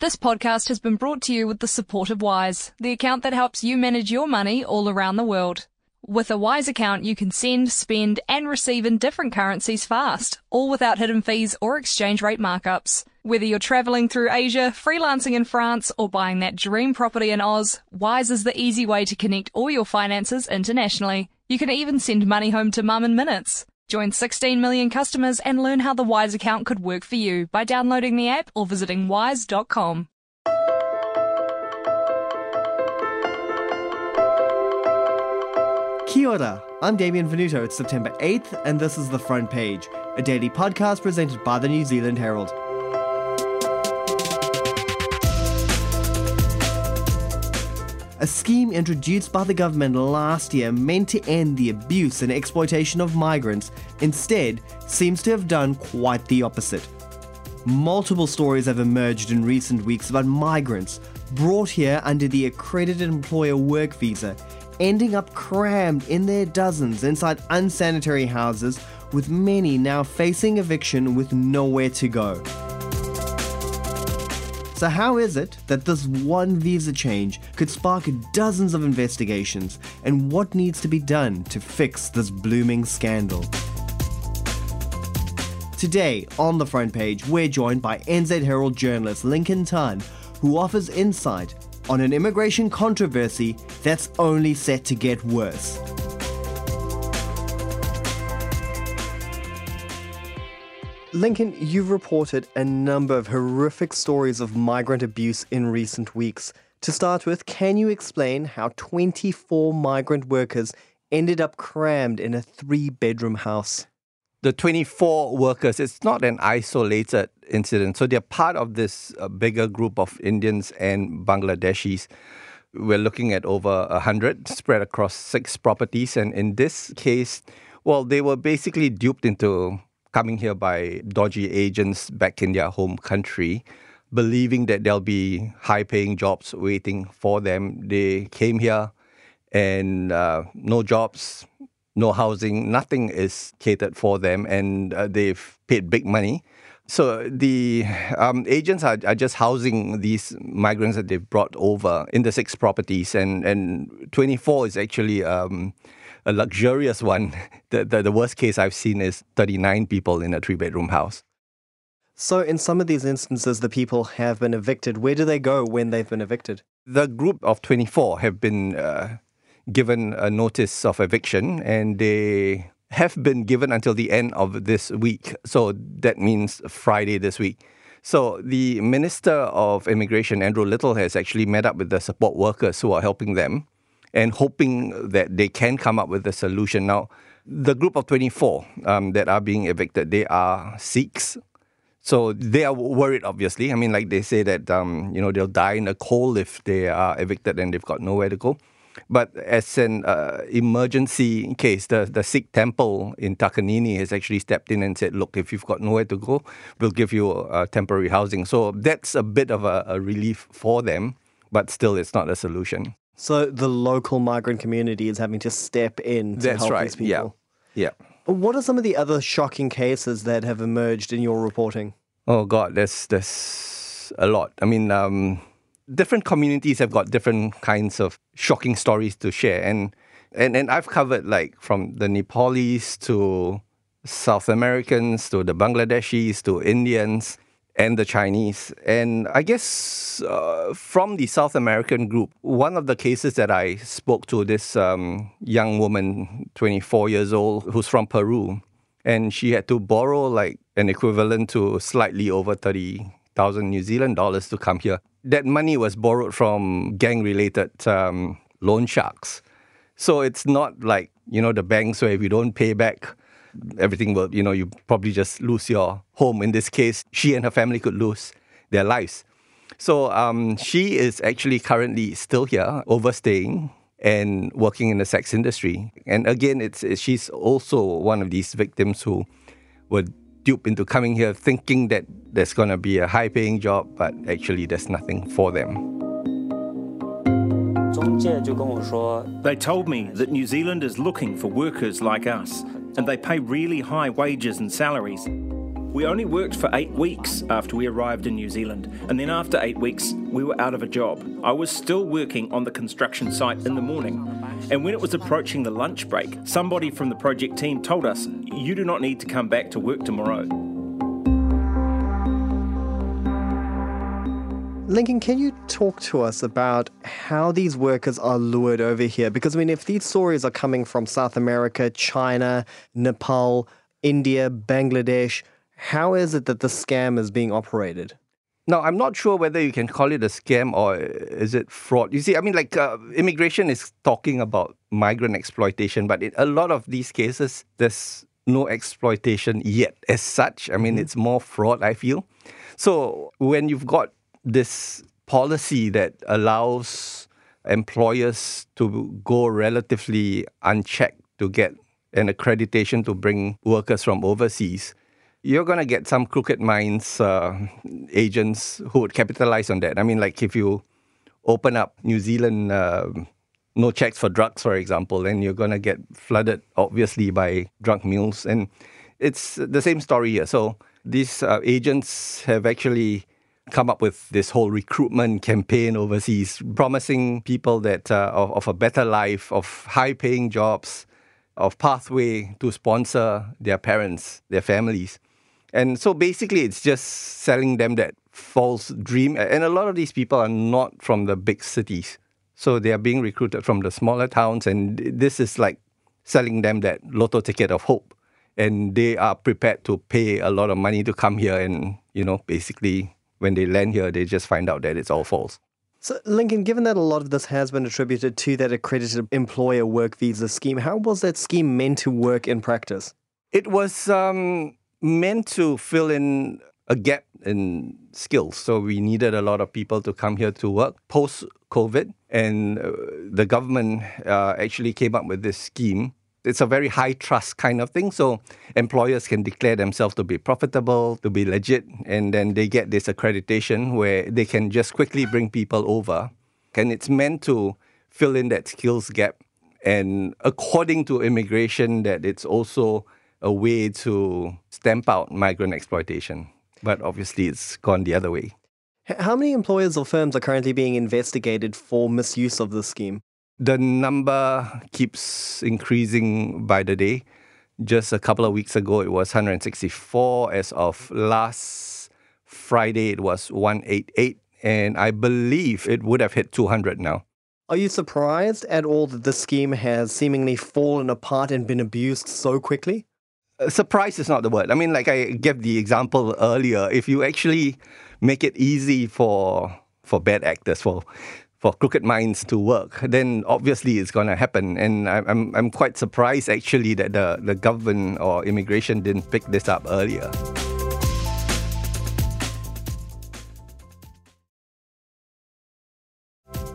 This podcast has been brought to you with the support of Wise, the account that helps you manage your money all around the world. With a Wise account, you can send, spend, and receive in different currencies fast, all without hidden fees or exchange rate markups. Whether you're traveling through Asia, freelancing in France, or buying that dream property in Oz, Wise is the easy way to connect all your finances internationally. You can even send money home to mum in minutes. Join 16 million customers and learn how the Wise account could work for you by downloading the app or visiting wise.com. Kia ora, I'm Damien Venuto. It's September 8th, and this is The Front Page, a daily podcast presented by the New Zealand Herald. A scheme introduced by the government last year meant to end the abuse and exploitation of migrants instead seems to have done quite the opposite. Multiple stories have emerged in recent weeks about migrants brought here under the accredited employer work visa ending up crammed in their dozens inside unsanitary houses, with many now facing eviction with nowhere to go. So, how is it that this one visa change could spark dozens of investigations, and what needs to be done to fix this blooming scandal? Today, on the front page, we're joined by NZ Herald journalist Lincoln Tan, who offers insight on an immigration controversy that's only set to get worse. Lincoln, you've reported a number of horrific stories of migrant abuse in recent weeks. To start with, can you explain how 24 migrant workers ended up crammed in a three bedroom house? The 24 workers, it's not an isolated incident. So they're part of this uh, bigger group of Indians and Bangladeshis. We're looking at over 100 spread across six properties. And in this case, well, they were basically duped into coming here by dodgy agents back in their home country, believing that there'll be high paying jobs waiting for them. They came here and uh, no jobs, no housing, nothing is catered for them, and uh, they've paid big money. So the um, agents are, are just housing these migrants that they've brought over in the six properties, and, and 24 is actually um, a luxurious one. The, the, the worst case I've seen is 39 people in a three bedroom house. So, in some of these instances, the people have been evicted. Where do they go when they've been evicted? The group of 24 have been uh, given a notice of eviction and they have been given until the end of this week. So, that means Friday this week. So, the Minister of Immigration, Andrew Little, has actually met up with the support workers who are helping them and hoping that they can come up with a solution. Now, the group of 24 um, that are being evicted, they are Sikhs. So they are worried, obviously. I mean, like they say that, um, you know, they'll die in the cold if they are evicted and they've got nowhere to go. But as an uh, emergency case, the, the Sikh temple in Takanini has actually stepped in and said, look, if you've got nowhere to go, we'll give you uh, temporary housing. So that's a bit of a, a relief for them, but still it's not a solution. So the local migrant community is having to step in to That's help right. these people. Yeah. Yeah. What are some of the other shocking cases that have emerged in your reporting? Oh God, there's there's a lot. I mean, um, different communities have got different kinds of shocking stories to share, and and and I've covered like from the Nepalese to South Americans to the Bangladeshis to Indians and the Chinese. And I guess uh, from the South American group, one of the cases that I spoke to this um, young woman, 24 years old, who's from Peru, and she had to borrow like an equivalent to slightly over 30,000 New Zealand dollars to come here. That money was borrowed from gang related um, loan sharks. So it's not like, you know, the banks where if you don't pay back, everything will, you know, you probably just lose your home. In this case, she and her family could lose their lives. So um, she is actually currently still here, overstaying and working in the sex industry. And again, it's, it's she's also one of these victims who were duped into coming here thinking that there's going to be a high paying job, but actually there's nothing for them. They told me that New Zealand is looking for workers like us, and they pay really high wages and salaries. We only worked for eight weeks after we arrived in New Zealand, and then after eight weeks, we were out of a job. I was still working on the construction site in the morning, and when it was approaching the lunch break, somebody from the project team told us, You do not need to come back to work tomorrow. Lincoln, can you talk to us about how these workers are lured over here? Because, I mean, if these stories are coming from South America, China, Nepal, India, Bangladesh, how is it that the scam is being operated? Now, I'm not sure whether you can call it a scam or is it fraud. You see, I mean, like uh, immigration is talking about migrant exploitation, but in a lot of these cases, there's no exploitation yet as such. I mean, mm-hmm. it's more fraud, I feel. So when you've got this policy that allows employers to go relatively unchecked to get an accreditation to bring workers from overseas, you're going to get some crooked minds uh, agents who would capitalize on that. I mean, like if you open up New Zealand uh, no checks for drugs, for example, then you're going to get flooded, obviously, by drug mules. And it's the same story here. So these uh, agents have actually come up with this whole recruitment campaign overseas, promising people that uh, of, of a better life, of high-paying jobs, of pathway to sponsor their parents, their families. And so basically, it's just selling them that false dream. And a lot of these people are not from the big cities. So they are being recruited from the smaller towns. And this is like selling them that lotto ticket of hope. And they are prepared to pay a lot of money to come here. And, you know, basically, when they land here, they just find out that it's all false. So, Lincoln, given that a lot of this has been attributed to that accredited employer work visa scheme, how was that scheme meant to work in practice? It was um, meant to fill in a gap in skills. So we needed a lot of people to come here to work post COVID, and uh, the government uh, actually came up with this scheme. It's a very high trust kind of thing. So employers can declare themselves to be profitable, to be legit, and then they get this accreditation where they can just quickly bring people over. And it's meant to fill in that skills gap. And according to immigration, that it's also a way to stamp out migrant exploitation. But obviously, it's gone the other way. How many employers or firms are currently being investigated for misuse of the scheme? The number keeps increasing by the day. Just a couple of weeks ago, it was 164. As of last Friday, it was 188. And I believe it would have hit 200 now. Are you surprised at all that the scheme has seemingly fallen apart and been abused so quickly? Uh, surprise is not the word. I mean, like I gave the example earlier, if you actually make it easy for for bad actors, for for crooked minds to work, then obviously it's going to happen. And I'm, I'm quite surprised actually that the, the government or immigration didn't pick this up earlier.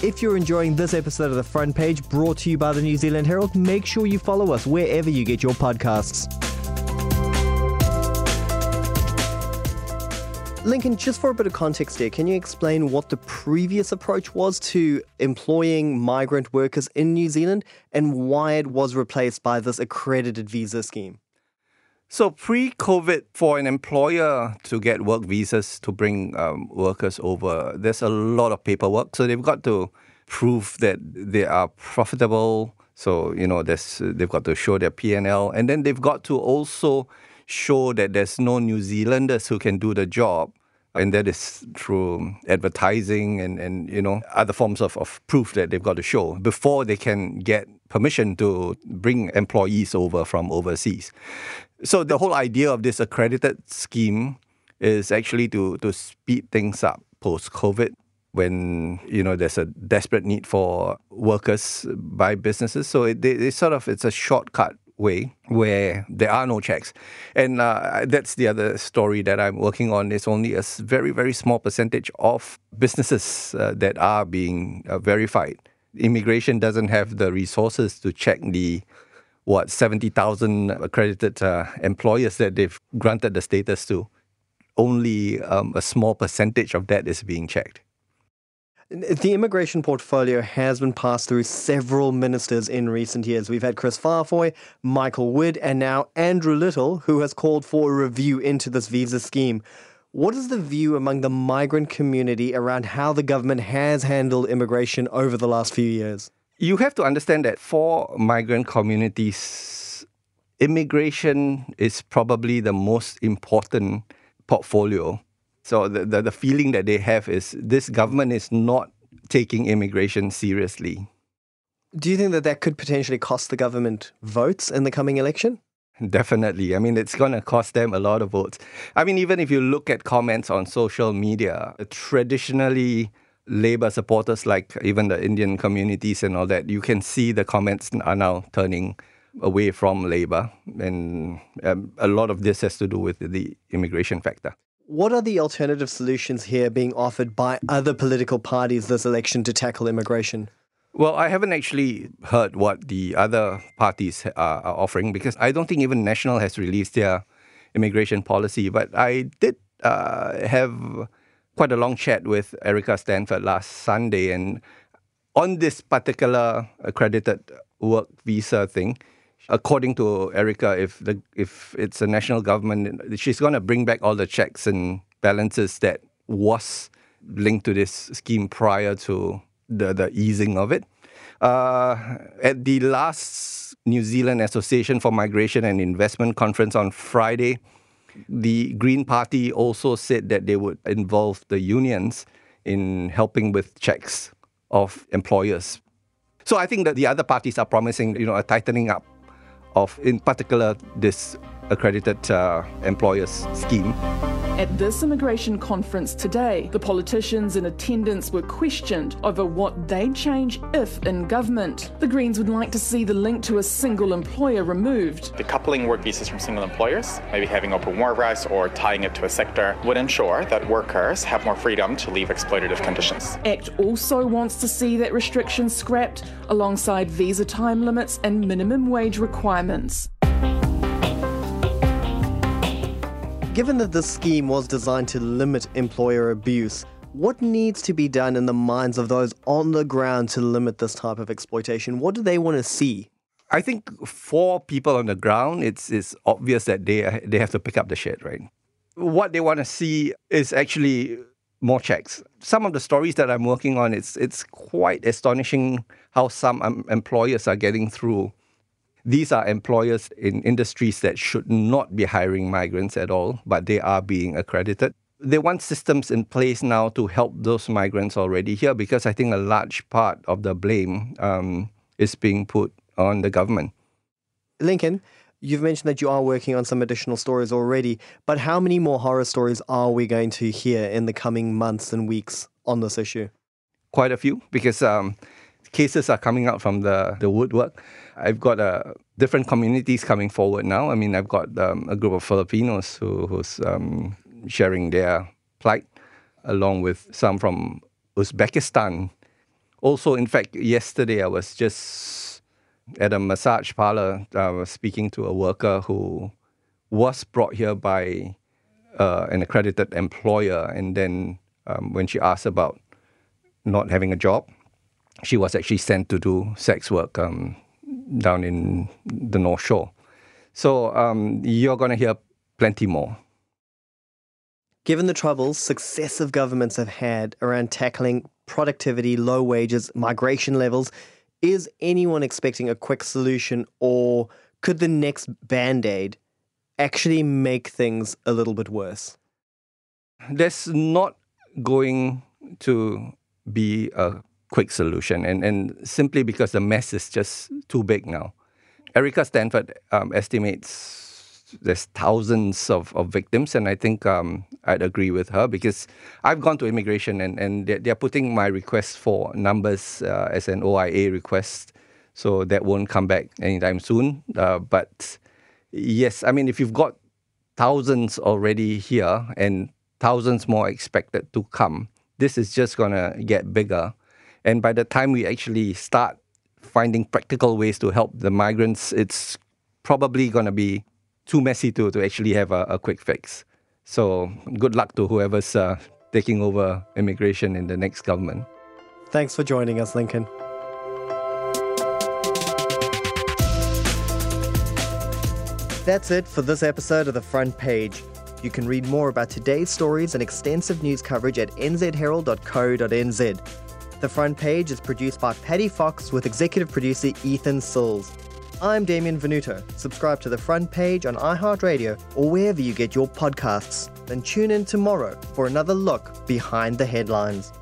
If you're enjoying this episode of The Front Page brought to you by the New Zealand Herald, make sure you follow us wherever you get your podcasts. Lincoln, just for a bit of context here, can you explain what the previous approach was to employing migrant workers in New Zealand and why it was replaced by this accredited visa scheme? So, pre COVID, for an employer to get work visas to bring um, workers over, there's a lot of paperwork. So, they've got to prove that they are profitable. So, you know, there's, they've got to show their P&L. And then they've got to also show that there's no New Zealanders who can do the job and that is through advertising and, and you know other forms of, of proof that they've got to show before they can get permission to bring employees over from overseas. So the whole idea of this accredited scheme is actually to to speed things up post COVID when you know there's a desperate need for workers by businesses. So it, they sort of it's a shortcut way where there are no checks. And uh, that's the other story that I'm working on. It's only a very, very small percentage of businesses uh, that are being uh, verified. Immigration doesn't have the resources to check the what 70,000 accredited uh, employers that they've granted the status to. Only um, a small percentage of that is being checked. The immigration portfolio has been passed through several ministers in recent years. We've had Chris Faafoi, Michael Wood, and now Andrew Little, who has called for a review into this visa scheme. What is the view among the migrant community around how the government has handled immigration over the last few years? You have to understand that for migrant communities, immigration is probably the most important portfolio so the, the, the feeling that they have is this government is not taking immigration seriously. Do you think that that could potentially cost the government votes in the coming election? Definitely. I mean, it's going to cost them a lot of votes. I mean, even if you look at comments on social media, traditionally, Labour supporters, like even the Indian communities and all that, you can see the comments are now turning away from Labour. And um, a lot of this has to do with the immigration factor. What are the alternative solutions here being offered by other political parties this election to tackle immigration? Well, I haven't actually heard what the other parties are, are offering because I don't think even National has released their immigration policy. But I did uh, have quite a long chat with Erica Stanford last Sunday, and on this particular accredited work visa thing, according to Erica, if the if it's a national government, she's going to bring back all the checks and balances that was linked to this scheme prior to the the easing of it. Uh, at the last New Zealand Association for Migration and Investment conference on Friday, the Green Party also said that they would involve the unions in helping with checks of employers. So I think that the other parties are promising, you know, a tightening up of, in particular, this accredited uh, employers scheme. At this immigration conference today, the politicians in attendance were questioned over what they'd change if in government. The Greens would like to see the link to a single employer removed. Decoupling work visas from single employers, maybe having open work rights or tying it to a sector, would ensure that workers have more freedom to leave exploitative conditions. ACT also wants to see that restrictions scrapped alongside visa time limits and minimum wage requirements. Given that this scheme was designed to limit employer abuse, what needs to be done in the minds of those on the ground to limit this type of exploitation? What do they want to see? I think for people on the ground, it's, it's obvious that they, they have to pick up the shit, right? What they want to see is actually more checks. Some of the stories that I'm working on, it's, it's quite astonishing how some um, employers are getting through these are employers in industries that should not be hiring migrants at all, but they are being accredited. They want systems in place now to help those migrants already here because I think a large part of the blame um, is being put on the government. Lincoln, you've mentioned that you are working on some additional stories already, but how many more horror stories are we going to hear in the coming months and weeks on this issue? Quite a few because um, cases are coming out from the, the woodwork. I've got uh, different communities coming forward now. I mean, I've got um, a group of Filipinos who, who's um, sharing their plight, along with some from Uzbekistan. Also, in fact, yesterday I was just at a massage parlor was speaking to a worker who was brought here by uh, an accredited employer. And then um, when she asked about not having a job, she was actually sent to do sex work um, down in the North Shore. So um, you're going to hear plenty more. Given the troubles successive governments have had around tackling productivity, low wages, migration levels, is anyone expecting a quick solution or could the next band aid actually make things a little bit worse? There's not going to be a quick solution, and, and simply because the mess is just too big now. Erica Stanford um, estimates there's thousands of, of victims, and I think um, I'd agree with her because I've gone to immigration and, and they're, they're putting my request for numbers uh, as an OIA request, so that won't come back anytime soon. Uh, but yes, I mean, if you've got thousands already here and thousands more expected to come, this is just going to get bigger. And by the time we actually start finding practical ways to help the migrants, it's probably going to be too messy to, to actually have a, a quick fix. So good luck to whoever's uh, taking over immigration in the next government. Thanks for joining us, Lincoln. That's it for this episode of The Front Page. You can read more about today's stories and extensive news coverage at nzherald.co.nz. The Front Page is produced by Paddy Fox with executive producer Ethan Sills. I'm Damien Venuto. Subscribe to The Front Page on iHeartRadio or wherever you get your podcasts. Then tune in tomorrow for another look behind the headlines.